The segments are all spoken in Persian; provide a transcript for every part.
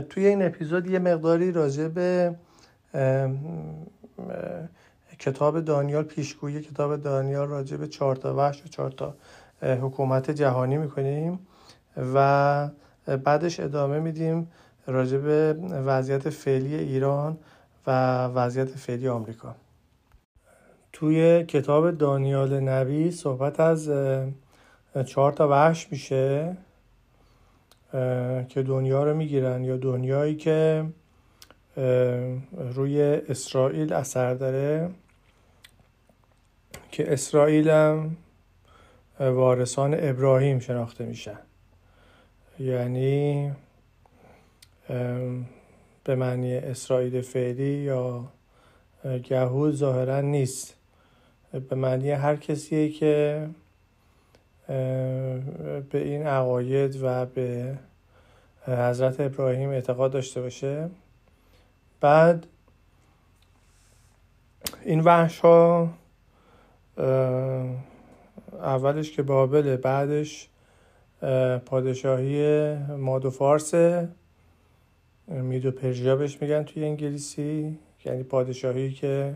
توی این اپیزود یه مقداری راجع به کتاب دانیال پیشگویی کتاب دانیال راجع به چهار تا وحش و چهار تا حکومت جهانی می‌کنیم و بعدش ادامه میدیم راجع به وضعیت فعلی ایران و وضعیت فعلی آمریکا. توی کتاب دانیال نبی صحبت از چهار تا وحش میشه. که دنیا رو می‌گیرن یا دنیایی که روی اسرائیل اثر داره که اسرائیل هم وارثان ابراهیم شناخته میشن. یعنی به معنی اسرائیل فعلی یا گهود ظاهرا نیست. به معنی هر کسیه که به این عقاید و به حضرت ابراهیم اعتقاد داشته باشه. بعد این وحش ها اولش که بابله بعدش پادشاهی ماد و فارس میدو پرژیا بهش میگن توی انگلیسی یعنی پادشاهی که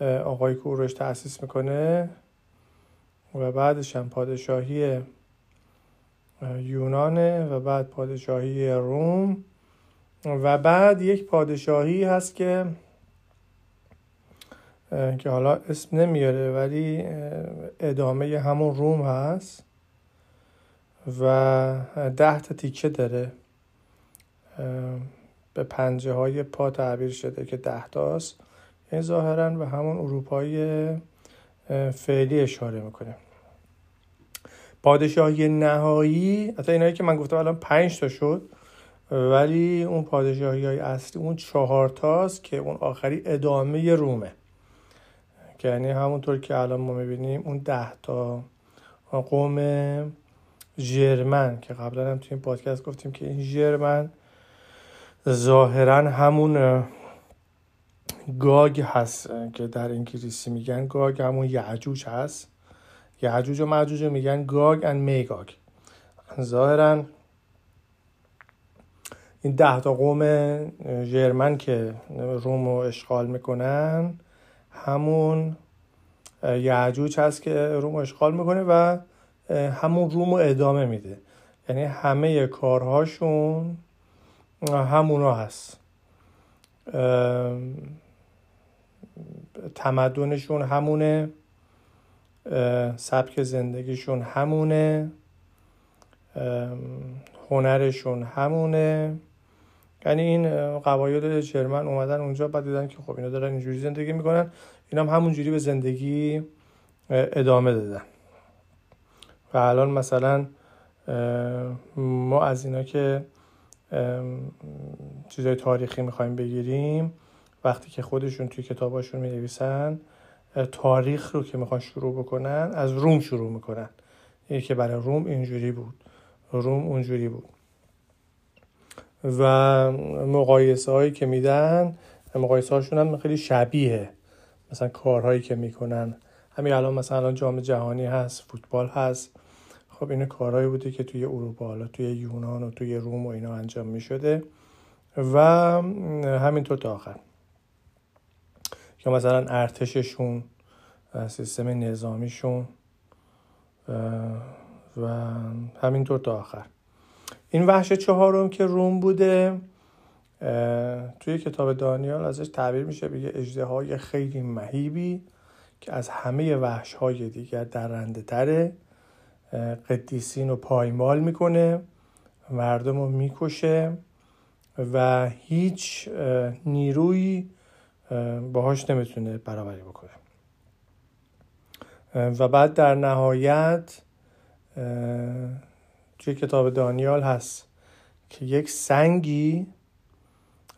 آقای کوروش تأسیس می‌کنه. و بعدش هم پادشاهی یونانه و بعد پادشاهی روم. و بعد یک پادشاهی هست که که حالا اسم نمیاره ولی ادامه همون روم هست و ده تا تیکه داره به پنجه های پا تعبیر شده که ده تاست. این ظاهرا به همون اروپای فعلی اشاره می‌کنه. پادشاهی نهایی حتی اینایی که من گفتم الان پنج تا شد ولی اون پادشاهی های اصلی اون چهار تاست که اون آخری ادامه رومه. که یعنی همونطور که الان ما می‌بینیم اون ده تا قوم ژرمن که قبلا هم توی این پادکست گفتیم که این ژرمن ظاهرا همون گاگ هست که در انگلیسی میگن گاگ همون یعجوج هست. یعجوج و معجوج میگن گاگ ان میگاگ. ظاهرا این ده تا قوم ژرمن که روم رو اشغال می‌کنن همون یعجوج هست که روم اشغال می‌کنه و همون روم رو ادامه میده. یعنی همه کارهاشون همونا هست. تمدنشون همونه. سبک زندگیشون همونه هنرشون همونه. یعنی این قبایل جرمن اومدن اونجا بعد دیدن که خب اینا دارن اینجوری زندگی می‌کنن. اینا هم همونجوری به زندگی ادامه دادن. و الان مثلا ما از اینا که چیزای تاریخی می‌خوایم بگیریم وقتی که خودشون توی کتاباشون می نویسن تاریخ رو که می‌خوان شروع بکنن از روم شروع می‌کنن. یکی که برای روم اینجوری بود. روم اونجوری بود. و مقایسه هایی که میدن مقایسه هاشون هم خیلی شبیه مثلا کارهایی که می‌کنن. همین الان مثلا جام جهانی هست فوتبال هست. خب این کارهایی بوده که توی اروپا حالا توی یونان و توی روم و اینا انجام می‌شده. و همینطور تا آخر. یا مثلا ارتششون سیستم نظامیشون و همینطور تا آخر. این وحش چهارم که روم بوده توی کتاب دانیال ازش تعبیر میشه بگه اجده های خیلی مهیبی که از همه وحش های دیگر درنده تره قدیسین رو پایمال می‌کنه مردم رو می‌کشه و هیچ نیروی باهاش نمی‌تونه برابری بکنه. و بعد در نهایت توی کتاب دانیال هست که یک سنگی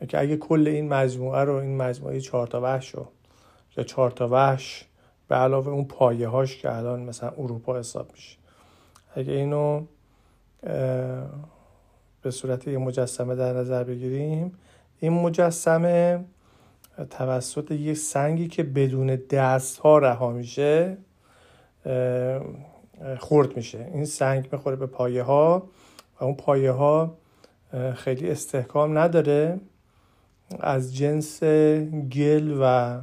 که اگه کل این مجموعه رو این مجموعه چهار تا وحش رو یا چهار تا وحش به علاوه اون پایه هاش که الان مثلا اروپا حساب میشه اگه اینو به صورت یه مجسمه در نظر بگیریم این مجسمه توسط یه سنگی که بدون دست ها رها میشه خورد میشه. این سنگ می‌خوره به پایه ها و اون پایه ها خیلی استحکام نداره. از جنس گل و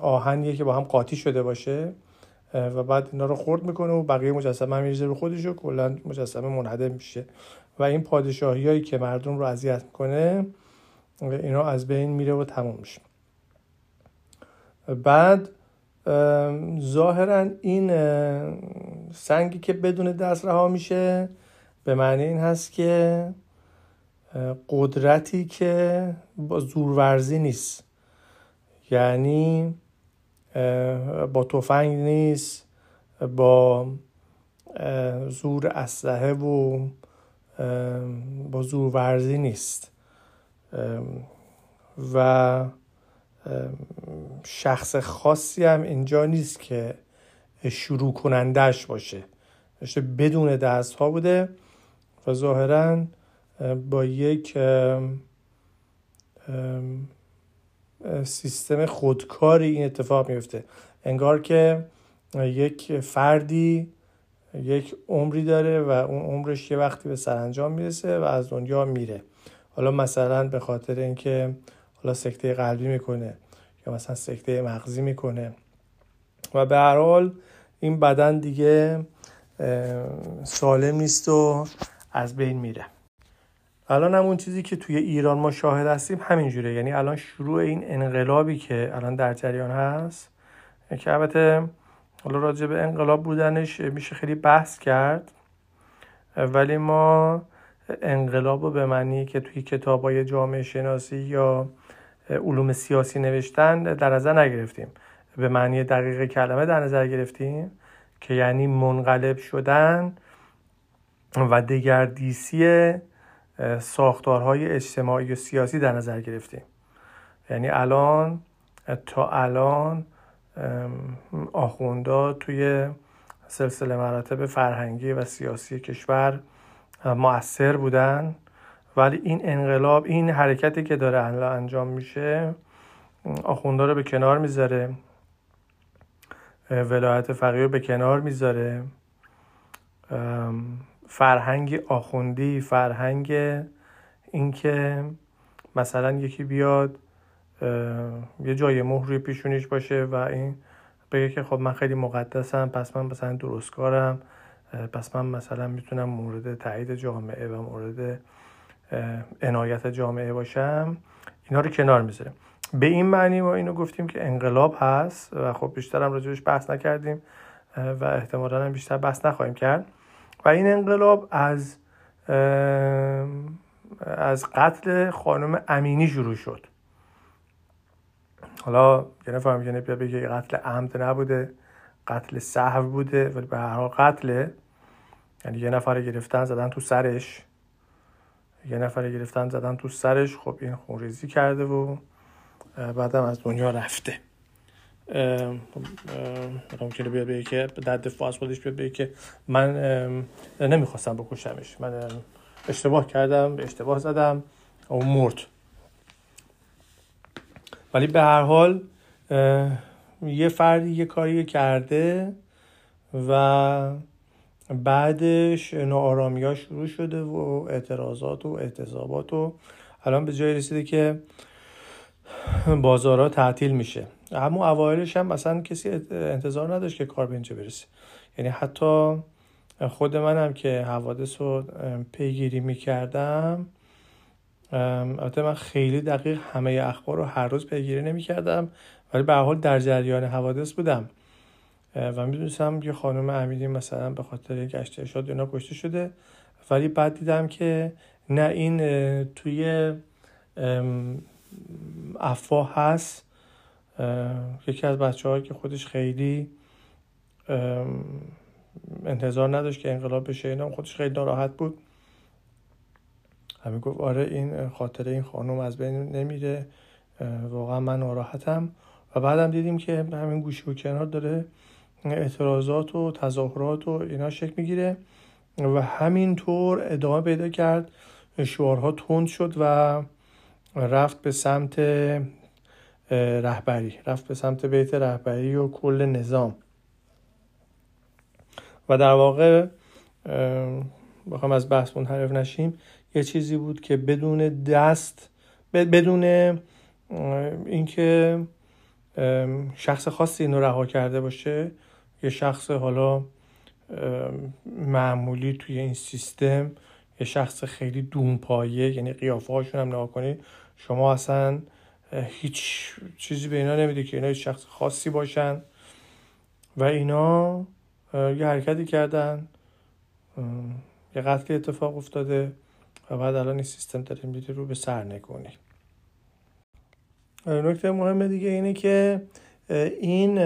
آهنیه که با هم قاطی شده باشه و بعد اینا رو خورد می‌کنه و بقیه مجسمه میریزه رو خودش و کلا مجسمه منهدم میشه. و این پادشاهی هایی که مردم رو اذیت می‌کنه اینا از بین میره و تموم میشه. بعد ظاهرا این سنگی که بدون دست رها میشه به معنی این هست که قدرتی که با زورورزی نیست. یعنی با تفنگ نیست با زور اسلحه و با زورورزی نیست. و شخص خاصی هم اینجا نیست که شروع کنندش باشه. داشته بدون دست ها بوده و ظاهرا با یک سیستم خودکاری این اتفاق میفته انگار که یک فردی یک عمری داره و اون عمرش یه وقتی به سرانجام می‌رسه و از دنیا میره. حالا مثلا به خاطر اینکه حالا سکته قلبی می‌کنه یا مثلا سکته مغزی می‌کنه. و به هر حال این بدن دیگه سالم نیست و از بین میره. الان همون چیزی که توی ایران ما شاهد هستیم همینجوره. یعنی الان شروع این انقلابی که الان در جریان هست که البته حالا راجع به انقلاب بودنش میشه خیلی بحث کرد. ولی ما انقلاب رو به معنی که توی کتاب های جامعه شناسی یا علوم سیاسی نوشتن در نظر نگرفتیم. به معنی دقیق کلمه در نظر گرفتیم که یعنی منقلب شدن و دگردیسی ساختارهای اجتماعی و سیاسی در نظر گرفتیم. یعنی الان تا الان آخوندا توی سلسله مراتب فرهنگی و سیاسی کشور مؤثر بودن ولی این انقلاب این حرکتی که داره انجام میشه آخوندا رو به کنار می‌ذاره ولایت فقیه رو به کنار می‌ذاره فرهنگ آخوندی فرهنگ اینکه مثلا یکی بیاد یه جای مهر روی پیشونیش باشه و این بگه که خب من خیلی مقدسم پس من مثلا درستکارم. پس من مثلا می‌تونم مورد تایید جامعه و مورد عنایت جامعه باشم. اینا رو کنار می‌ذاره به این معنی ما اینو گفتیم که انقلاب هست و خب بیشتر هم راجبش بحث نکردیم و احتمالا هم بیشتر بحث نخواهیم کرد. و این انقلاب از از قتل خانم امینی شروع شد. حالا یه نفر میگه بیا بگه قتل عمد نبوده قتل صحو بوده ولی به هر حال قتله. یعنی یه نفر گرفتن زدن تو سرش. یه نفر گرفتن زدن تو سرش. خب این خونریزی کرده و بعدم از دنیا رفته. ممکنه بیاد بگه که در دفاع از خودش بیاد بگه که من نمی‌خواستم بکشمش. من اشتباه کردم اشتباه زدم و مرد. ولی به هر حال یه فردی یه کاری کرده و بعدش ناآرامی شروع شده و اعتراضات و اعتصابات و الان به جای رسیده که بازارها تعطیل میشه. اما اوایلش هم مثلا کسی انتظار نداشت که کار به اینجا برسه. یعنی حتی خود منم که حوادث رو پیگیری می‌کردم البته من خیلی دقیق همه اخبار رو هر روز پیگیری نمی‌کردم ولی به حال در جریان حوادث بودم. و می‌دونستم که خانم امیدی مثلا به خاطر گشت ارشاد اینا کشته شده. ولی بعد دیدم که نه این توی افواه هست. یکی از بچه که خودش خیلی انتظار نداشت که انقلاب بشه اینا خودش خیلی ناراحت بود. همین گفت آره این خاطر این خانم از بین نمیره. واقعا من ناراحتم. و بعدم دیدیم که همین گوشی و کنار داره اعتراضات و تظاهرات و اینا شکل می‌گیره و همینطور ادامه پیدا کرد. شعارها تند شد و رفت به سمت رهبری رفت به سمت بیت رهبری و کل نظام. و در واقع بخوام از بحث منحرف نشیم یه چیزی بود که بدون دست بدون اینکه شخص خاصی اینو رها کرده باشه یه شخص حالا معمولی توی این سیستم یه شخص خیلی دونپایه یعنی قیافه هاشون هم نگاه کنید شما اصلا هیچ چیزی به اینا نمیده که اینا هیچ شخص خاصی باشن. و اینا یه حرکتی کردن یه قتل اتفاق افتاده و بعد الان این سیستم داره میده رو به سر نکنی نکته مهم دیگه اینه که این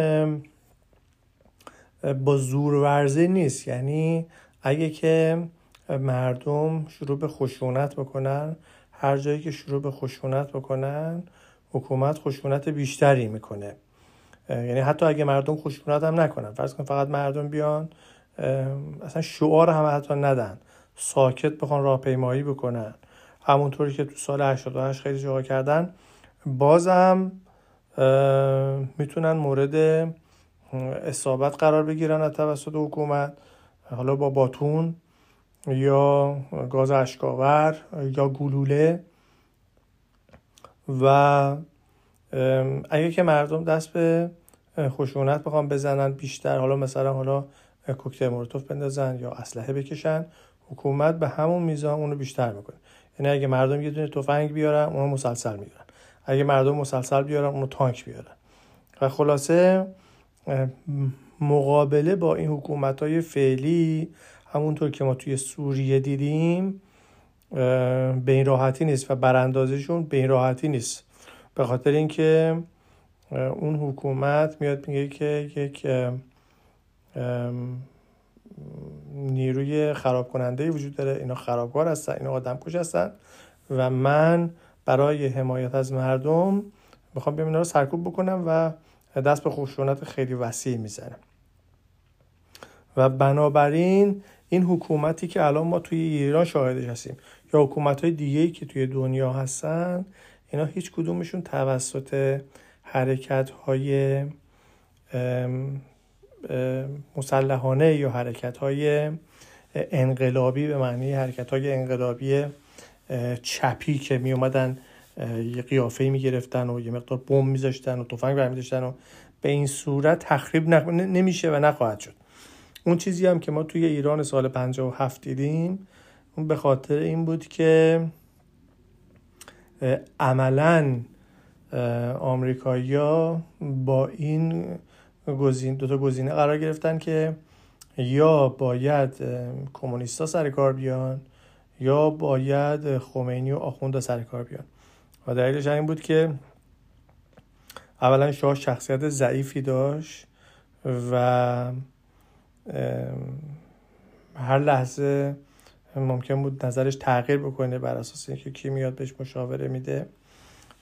با زور ورزه نیست. یعنی اگه که مردم شروع به خشونت بکنن هر جایی که شروع به خشونت بکنن حکومت خشونت بیشتری می‌کنه. یعنی حتی اگه مردم خشونت هم نکنن فرض کن فقط مردم بیان اصلا شعار هم حتی ندن. ساکت بخوان راهپیمایی بکنن. همونطوری که تو سال 88 خیلی جاها کردن بازم می‌تونن مورد اصابت قرار بگیرن از توسط حکومت حالا با باتون یا گاز اشکاور یا گلوله. و اگه که مردم دست به خشونت بخوام بزنن بیشتر حالا مثلا حالا کوکتل مولوتوف بندازن یا اسلحه بکشن حکومت به همون میزان اونو بیشتر می‌کنه. یعنی اگه مردم یه دونه تفنگ بیارن اونو مسلسل می‌گیرن اگه مردم مسلسل بیارن اونو تانک بیارن. و خلاصه مقابله با این حکومت های فعلی همونطور که ما توی سوریه دیدیم به این راحتی نیست و براندازشون به این راحتی نیست. به خاطر اینکه اون حکومت میاد میگه که یک نیروی خراب کننده وجود داره. اینا خرابکار هستن اینا آدم کش هستن و من برای حمایت از مردم می‌خوام بیام اینا رو سرکوب بکنم و دست به خشونت خیلی وسیع می‌زنم و بنابراین این حکومتی که الان ما توی ایران شاهدش هستیم یا حکومت های دیگه که توی دنیا هستن اینا هیچ کدومشون توسط حرکت های مسلحانه یا حرکت های انقلابی به معنی حرکت های انقلابی چپی که می اومدن یه قیافه می گرفتن و یه مقدار بم میذاشتن و تفنگ برمی داشتن و به این صورت تخریب نمیشه و نخواهد شد. اون چیزی هم که ما توی ایران سال 57 دیدیم اون به خاطر این بود که عملا آمریکایی‌ها با این گزین دو تا گزینه قرار گرفتن که یا باید کمونیستا سر کار بیان یا باید خمینی و آخوندا سر کار بیان. و دلیلش این بود که اولا شاه شخصیت ضعیفی داشت و هر لحظه ممکن بود نظرش تغییر بکنه بر اساس اینکه کی میاد بهش مشاوره میده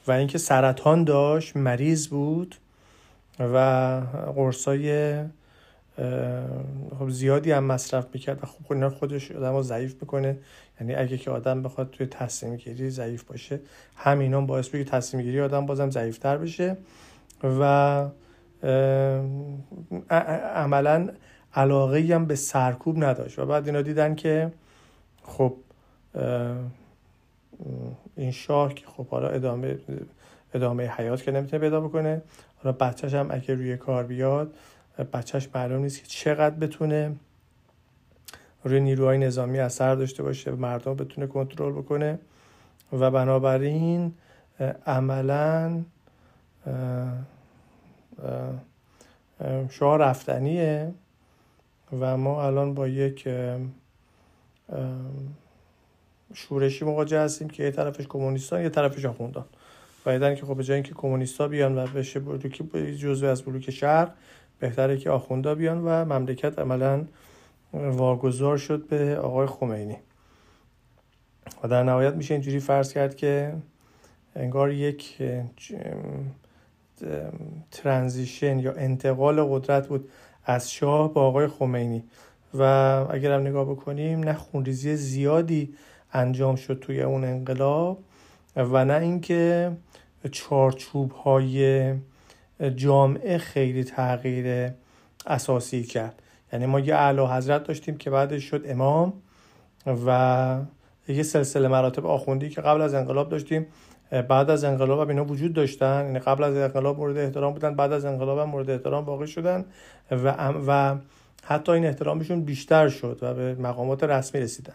و اینکه سرطان داشت مریض بود و قرصای خب زیادی هم مصرف می‌کرد و خب خودش آدم ضعیف می‌کنه یعنی اگه که آدم بخواد توی تصمیم گیری ضعیف باشه همینا باعث بگه تصمیم گیری آدم بازم ضعیفتر بشه و عملا علاقه هم به سرکوب نداشت و بعد اینا دیدن که خب این شاه که خب حالا ادامه ادامه حیات که نمی‌تونه پیدا بکنه حالا بچهش هم اگه روی کار بیاد بچهش معلوم نیست که چقدر بتونه روی نیروهای نظامی اثر داشته باشه مردم بتونه کنترل بکنه و بنابراین عملا شاه رفتنیه و ما الان با یک شورشی مواجه هستیم که یه طرفش کمونیستان یه طرفش آخوندان. و که خب به جای اینکه کمونیستا بیان و بشه بلوک جزء از بلوک شرق بهتره که آخوندا بیان و مملکت عملا واگذار شد به آقای خمینی. و در نهایت میشه اینجوری فرض کرد که انگار یک ترانزیشن یا انتقال قدرت بود از شاه با آقای خمینی. و اگر هم نگاه بکنیم نه خونریزی زیادی انجام شد توی اون انقلاب و نه اینکه چارچوب های جامعه خیلی تغییر اساسی کرد. یعنی ما یه اعلی حضرت داشتیم که بعدش شد امام و یه سلسله مراتب آخوندی که قبل از انقلاب داشتیم. بعد از انقلاب هم اینا وجود داشتن. یعنی قبل از انقلاب مورد احترام بودن بعد از انقلاب هم مورد احترام واقع شدن و, و حتی این احترامشون بیشتر شد و به مقامات رسمی رسیدن.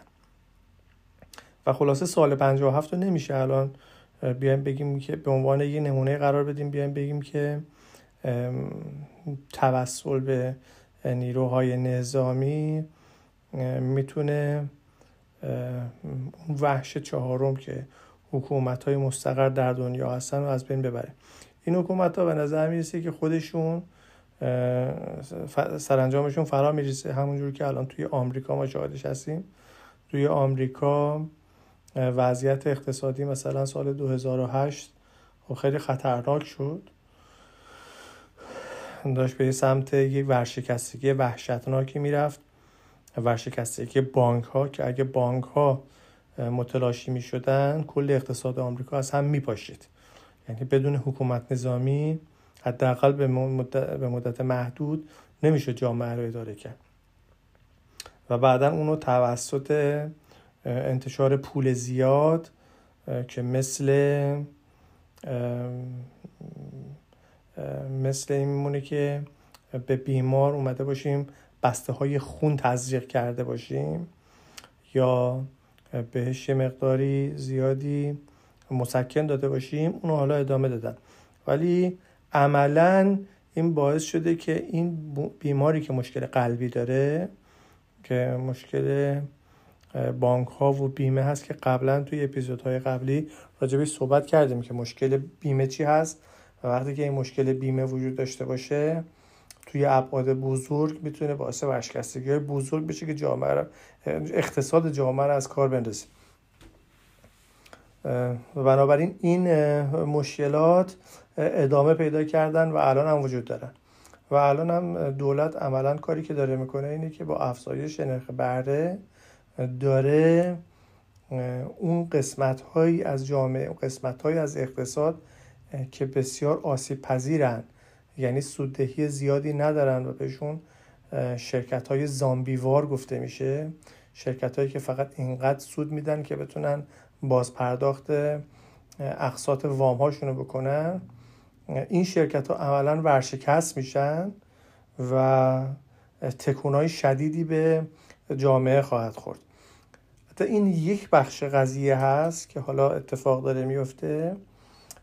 و خلاصه سال 57 رو نمیشه الان بیایم بگیم که به عنوان یه نمونه قرار بدیم بیایم بگیم که توسل به نیروهای نظامی می‌تونه اون وحش چهارم که حکومت های مستقر در دنیا هستن رو از بین ببره. این حکومت ها به نظر می‌رسه که خودشون سرانجامشون فرا می‌رسه همونجور که الان توی آمریکا ما شاهدش هستیم. توی آمریکا وضعیت اقتصادی مثلا سال 2008 خب خیلی خطرناک شد. داشت به سمت یک ورشکستگی وحشتناکی می‌رفت. ورشکستگی بانک ها که اگه بانک ها متلاشی می شدن کل اقتصاد آمریکا از هم می پاشید یعنی بدون حکومت نظامی حداقل به مدت, به مدت محدود نمیشه جامعه رو اداره کرد. و بعدا اونو توسط انتشار پول زیاد که مثل مثل این میمونه که به بیمار اومده باشیم بسته های خون تزریق کرده باشیم یا بهش مقداری زیادی مسکن داده باشیم اونو حالا ادامه دادن. ولی عملا این باعث شده که این بیماری که مشکل قلبی داره که مشکل بانک ها و بیمه هست که قبلا توی اپیزودهای قبلی راجبش صحبت کردیم که مشکل بیمه چی هست. و وقتی که این مشکل بیمه وجود داشته باشه توی ابعاد بزرگ می‌تونه باعث ورشکستگی بزرگ بشه که جامعه اقتصاد جامعه را از کار بندازه. بنابراین این مشکلات ادامه پیدا کردن و الان هم وجود دارن. و الان هم دولت عملا کاری که داره می‌کنه اینه که با افزایش نرخ بهره داره اون قسمت هایی از جامعه قسمت هایی از اقتصاد که بسیار آسیب پذیرن یعنی سوددهی زیادی ندارن و بهشون شرکت های زامبیوار گفته میشه. شرکت هایی که فقط اینقدر سود میدن که بتونن بازپرداخت اقساط وام هاشون رو بکنن. این شرکت ها عملا ورشکست میشن و تکونای شدیدی به جامعه خواهد خورد. حتی این یک بخش قضیه هست که حالا اتفاق داره میفته.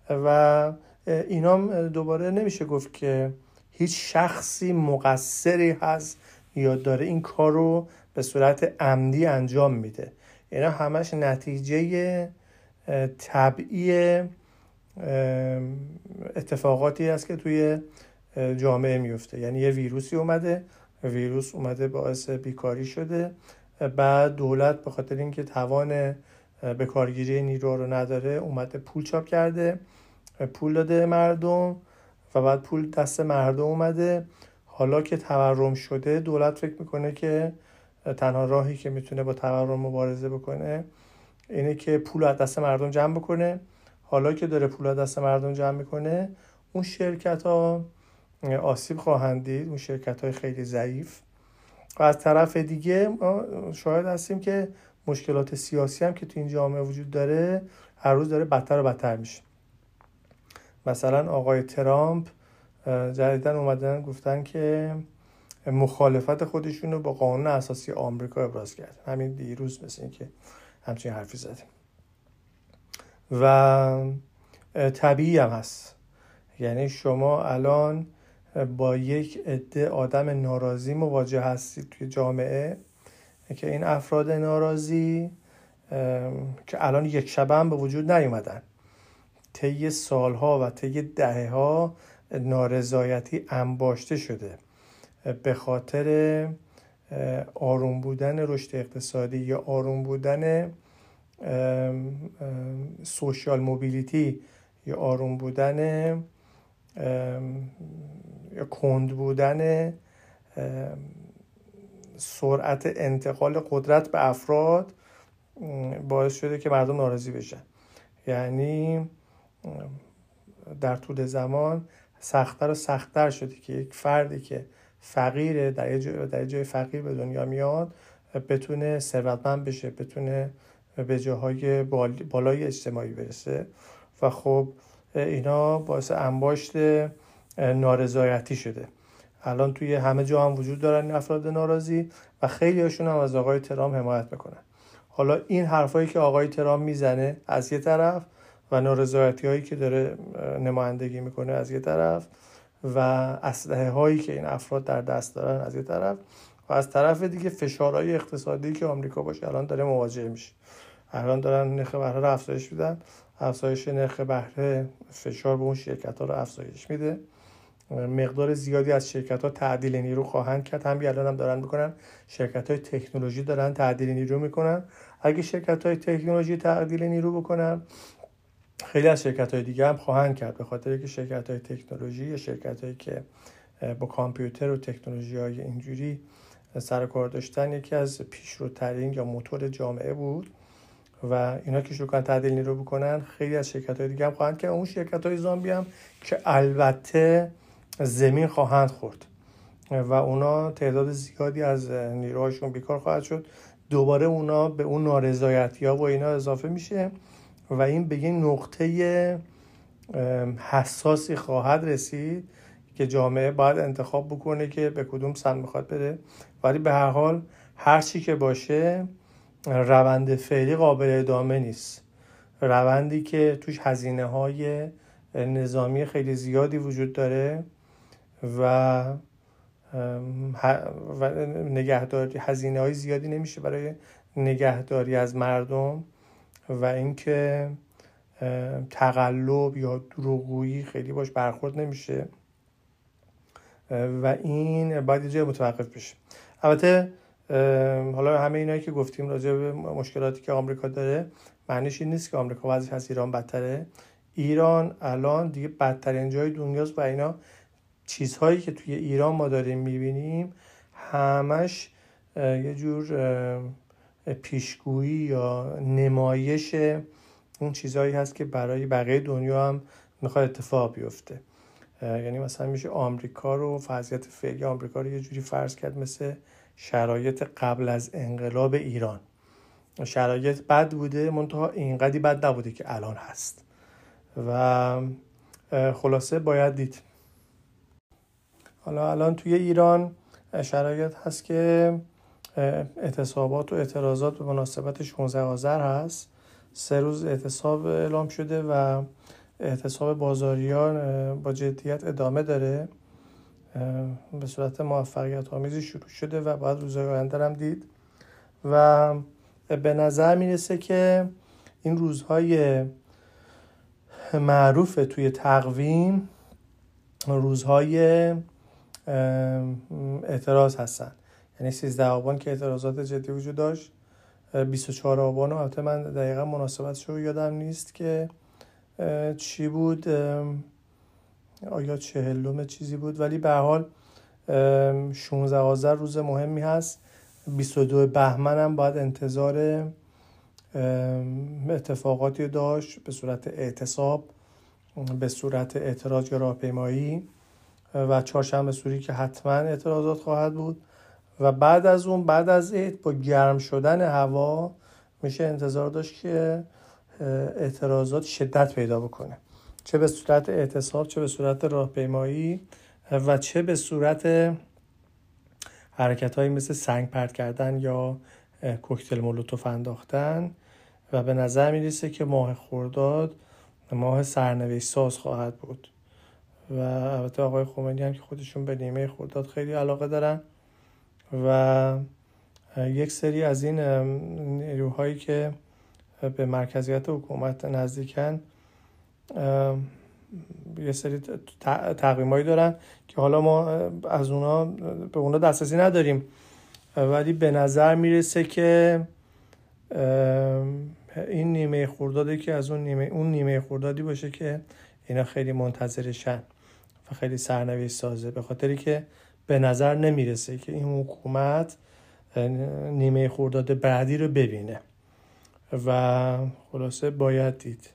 و اینام دوباره نمیشه گفت که هیچ شخصی مقصری هست یا داره این کار رو به صورت عمدی انجام میده. اینا همش نتیجه طبعی اتفاقاتی است که توی جامعه میفته. یعنی یه ویروسی اومده ویروس اومده باعث بیکاری شده بعد دولت به خاطر اینکه توان به کارگیری نیرو رو نداره اومده پول چاپ کرده پول داده مردم و بعد پول دست مردم اومده. حالا که تورم شده دولت فکر می‌کنه که تنها راهی که می‌تونه با تورم مبارزه بکنه اینه که پول از دست مردم جمع بکنه. حالا که داره پول از دست مردم جمع می‌کنه اون شرکت ها آسیب خواهند دید اون شرکت های خیلی ضعیف. و از طرف دیگه ما شاهد هستیم که مشکلات سیاسی هم که تو این جامعه وجود داره هر روز داره بدتر و بدتر میشه. مثلا آقای ترامپ جدیدا اومدن گفتن که مخالفت خودشون رو با قانون اساسی آمریکا ابراز کرد همین دیروز مثل این که همچین حرفی زدیم. و طبیعی هم هست. یعنی شما الان با یک عده آدم ناراضی مواجه هستید توی جامعه. که این افراد ناراضی که الان یک شبه هم به وجود نیومدن. طی سالها و طی دهه ها نارضایتی انباشته شده. به خاطر آروم بودن رشد اقتصادی یا آروم بودن سوشال موبیلیتی یا آروم بودن یا کند بودن سرعت انتقال قدرت به افراد باعث شده که مردم ناراضی بشن. یعنی در طول زمان سختتر و سختتر شده که یک فردی که فقیره در یه جای, در جای فقیر به دنیا میاد بتونه ثروتمند بشه بتونه به جاهای بالای اجتماعی برسه. و خب اینا باعث انباشت نارضایتی شده. الان توی همه جا هم وجود دارن این افراد ناراضی و خیلی هاشون هم از آقای ترام حمایت می‌کنن. حالا این حرفایی که آقای ترام می‌زنه از یه طرف و نارضایتی هایی که داره نمایندگی می‌کنه از یه طرف و اسلحه هایی که این افراد در دست دارن از یه طرف و از طرف دیگه فشارهای اقتصادی که آمریکا باشه الان داره مواجه میشه. الان دارن نرخ بهره رو افزایش میدن. افزایش نرخ بهره فشار به اون شرکت ها رو افزایش میده. مقدار زیادی از شرکت ها تعدیل نیرو خواهند کرد. هم الان هم دارن می‌کنن. شرکت های تکنولوژی دارن تعدیل نیرو می‌کنن. اگه شرکت های تکنولوژی تعدیل نیرو بکنن خیلی از شرکت های دیگه هم خواهند کرد. به خاطر که شرکت های تکنولوژی یا شرکت هایی که با کامپیوتر و تکنولوژی های اینجوری سر کار داشتن یکی از پیشروترین یا موتور جامعه بود و اینا که شروع کنن تعدیل نیرو بکنن خیلی از شرکت های دیگه هم خواهند که اون شرکت های زامبی هم که البته زمین خواهند خورد. و اونا تعداد زیادی از نیروهاشون بیکار خواهد شد. دوباره اونا به اون نارضایتی ها و اینا اضافه میشه و این به یه نقطه حساسی خواهد رسید که جامعه باید انتخاب بکنه که به کدوم سمت می‌خواد بره. ولی به هر حال هر چی که باشه روند فعلی قابل ادامه نیست. روندی که توش هزینه های نظامی خیلی زیادی وجود داره. و و نگهداری هزینه های زیادی نمیشه برای نگهداری از مردم و اینکه تقلب یا دروغگویی خیلی باش برخورد نمیشه. و این باید یه جای متوقف بشه. البته حالا همه اینایی که گفتیم راجع به مشکلاتی که آمریکا داره معنیش این نیست که آمریکا وضعش از ایران بدتره. ایران الان دیگه بدترین جای دنیاست و اینا چیزهایی که توی ایران ما داریم می‌بینیم همش یه جور پیشگویی یا نمایش اون چیزهایی هست که برای بقیه دنیا هم می‌خواد اتفاق بیفته. یعنی مثلا میشه آمریکا رو وضعیت فعلی آمریکا رو یه جوری فرض کرد مثل شرایط قبل از انقلاب ایران. شرایط بد بوده منتها اینقدی بد نبوده که الان هست. و خلاصه باید دید. حالا الان توی ایران شرایط هست که اعتصابات و اعتراضات به مناسبت 16 آذر هست. سه روز اعتصاب اعلام شده و اعتصاب بازاریان با جدیت ادامه داره. به صورت موفقیت آمیزی شروع شده و بعد روزهای آینده هم دید. و به نظر می‌رسه که این روزهای معروف توی تقویم روزهای اعتراض هستن. یعنی 13 آبان که اعتراضات جدی وجود داشت 24 آبان و البته من دقیقا مناسبتش رو یادم نیست که چی بود آیا چهلم چیزی بود ولی به حال 16 آذر روز مهمی هست. 22 بهمن هم باید انتظار اتفاقاتی داشت به صورت اعتصاب به صورت اعتراض یا راهپیمایی. و چهارشنبه سوری که حتما اعتراضات خواهد بود. و بعد از اون بعد از عید با گرم شدن هوا میشه انتظار داشت که اعتراضات شدت پیدا بکنه. چه به صورت اعتصاب چه به صورت راهپیمایی و چه به صورت حرکت هایی مثل سنگ پرت کردن یا کوکتل مولوتوف انداختن. و به نظر می‌رسه که ماه خورداد ماه سرنوشت ساز خواهد بود. و البته آقای خمینی هم که خودشون به نیمه خورداد خیلی علاقه دارن و یک سری از این نیروهایی که به مرکزیت حکومت نزدیکن یه سری تقویمایی دارن که حالا ما از اونا به اونا دسترسی نداریم. ولی به نظر می‌رسه که این نیمه خوردادی که از اون نیمه اون نیمه خوردادی باشه که اینا خیلی منتظرشن. و خیلی سرنوشت سازه به خاطری که به نظر نمی‌رسه که این حکومت نیمه خورداد بعدی رو ببینه. و خلاصه باید دید.